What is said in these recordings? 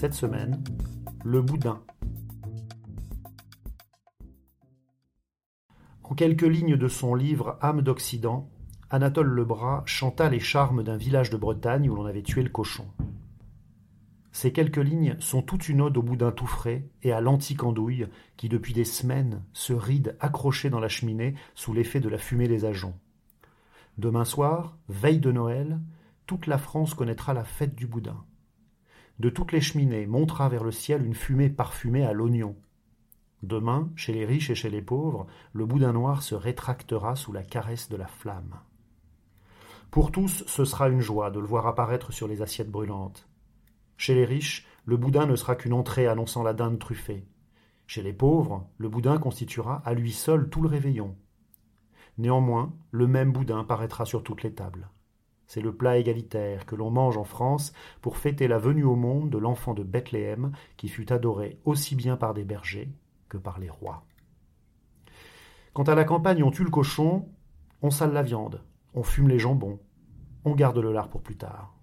Cette semaine, le boudin. En quelques lignes de son livre Âme d'Occident, Anatole Lebras chanta les charmes d'un village de Bretagne où l'on avait tué le cochon. Ces quelques lignes sont toute une ode au boudin tout frais et à l'antique andouille qui depuis des semaines se ride accroché dans la cheminée sous l'effet de la fumée des ajoncs. Demain soir, veille de Noël, toute la France connaîtra la fête du boudin. De toutes les cheminées montera vers le ciel une fumée parfumée à l'oignon. Demain, chez les riches et chez les pauvres, le boudin noir se rétractera sous la caresse de la flamme. Pour tous, ce sera une joie de le voir apparaître sur les assiettes brûlantes. Chez les riches, le boudin ne sera qu'une entrée annonçant la dinde truffée. Chez les pauvres, le boudin constituera à lui seul tout le réveillon. Néanmoins, le même boudin paraîtra sur toutes les tables. C'est le plat égalitaire que l'on mange en France pour fêter la venue au monde de l'enfant de Bethléem qui fut adoré aussi bien par des bergers que par les rois. Quant à la campagne, on tue le cochon, on sale la viande, on fume les jambons, on garde le lard pour plus tard.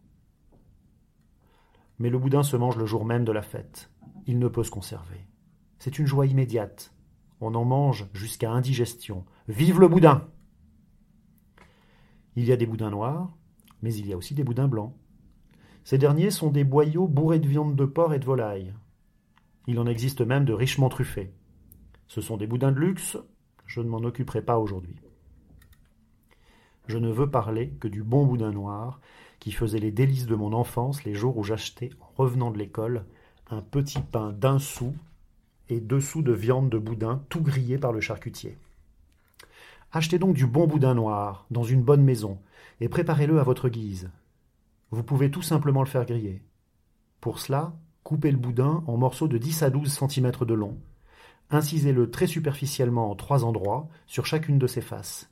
Mais le boudin se mange le jour même de la fête. Il ne peut se conserver. C'est une joie immédiate. On en mange jusqu'à indigestion. Vive le boudin Il y a des boudins noirs, mais il y a aussi des boudins blancs. Ces derniers sont des boyaux bourrés de viande de porc et de volaille. Il en existe même de richement truffés. Ce sont des boudins de luxe, je ne m'en occuperai pas aujourd'hui. Je ne veux parler que du bon boudin noir qui faisait les délices de mon enfance les jours où j'achetais, en revenant de l'école, un petit pain d'un sou et deux sous de viande de boudin tout grillé par le charcutier. Achetez donc du bon boudin noir dans une bonne maison et préparez-le à votre guise. Vous pouvez tout simplement le faire griller. Pour cela, coupez le boudin en morceaux de 10 à 12 cm de long. Incisez-le très superficiellement en trois endroits sur chacune de ses faces.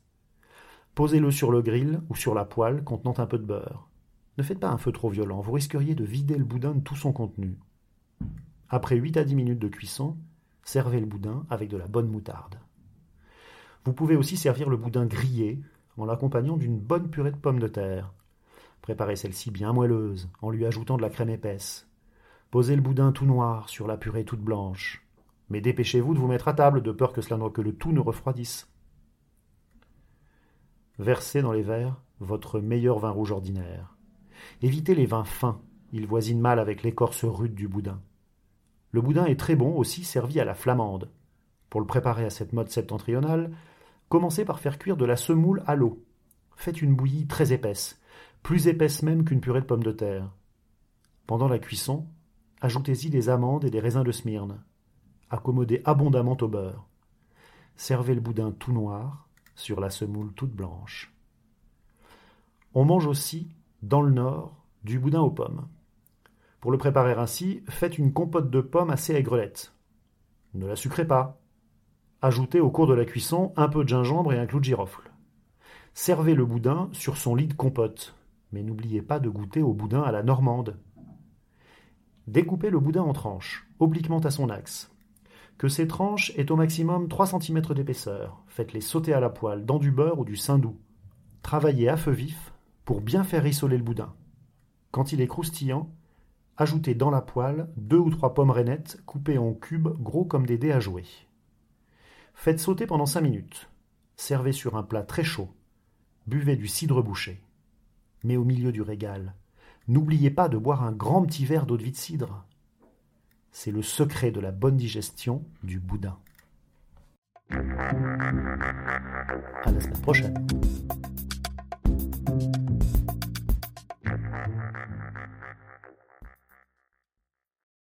Posez-le sur le grill ou sur la poêle contenant un peu de beurre. Ne faites pas un feu trop violent, vous risqueriez de vider le boudin de tout son contenu. Après 8 à 10 minutes de cuisson, servez le boudin avec de la bonne moutarde. Vous pouvez aussi servir le boudin grillé en l'accompagnant d'une bonne purée de pommes de terre. Préparez celle-ci bien moelleuse en lui ajoutant de la crème épaisse. Posez le boudin tout noir sur la purée toute blanche. Mais dépêchez-vous de vous mettre à table de peur que cela que le tout ne refroidisse. Versez dans les verres votre meilleur vin rouge ordinaire. Évitez les vins fins, ils voisinent mal avec l'écorce rude du boudin. Le boudin est très bon aussi servi à la flamande. Pour le préparer à cette mode septentrionale, Commencez par faire cuire de la semoule à l'eau. Faites une bouillie très épaisse, plus épaisse même qu'une purée de pommes de terre. Pendant la cuisson, ajoutez-y des amandes et des raisins de Smyrne. Accommodez abondamment au beurre. Servez le boudin tout noir sur la semoule toute blanche. On mange aussi, dans le Nord, du boudin aux pommes. Pour le préparer ainsi, faites une compote de pommes assez aigrelette. Ne la sucrez pas, Ajoutez au cours de la cuisson un peu de gingembre et un clou de girofle. Servez le boudin sur son lit de compote, mais n'oubliez pas de goûter au boudin à la normande. Découpez le boudin en tranches, obliquement à son axe. Que ces tranches aient au maximum 3 cm d'épaisseur. Faites-les sauter à la poêle dans du beurre ou du saindoux. Travaillez à feu vif pour bien faire rissoler le boudin. Quand il est croustillant, ajoutez dans la poêle deux ou trois pommes rainettes coupées en cubes gros comme des dés à jouer. Faites sauter pendant cinq minutes. Servez sur un plat très chaud. Buvez du cidre bouché. Mais au milieu du régal, n'oubliez pas de boire un grand petit verre d'eau de vie de cidre. C'est le secret de la bonne digestion du boudin. À la semaine prochaine.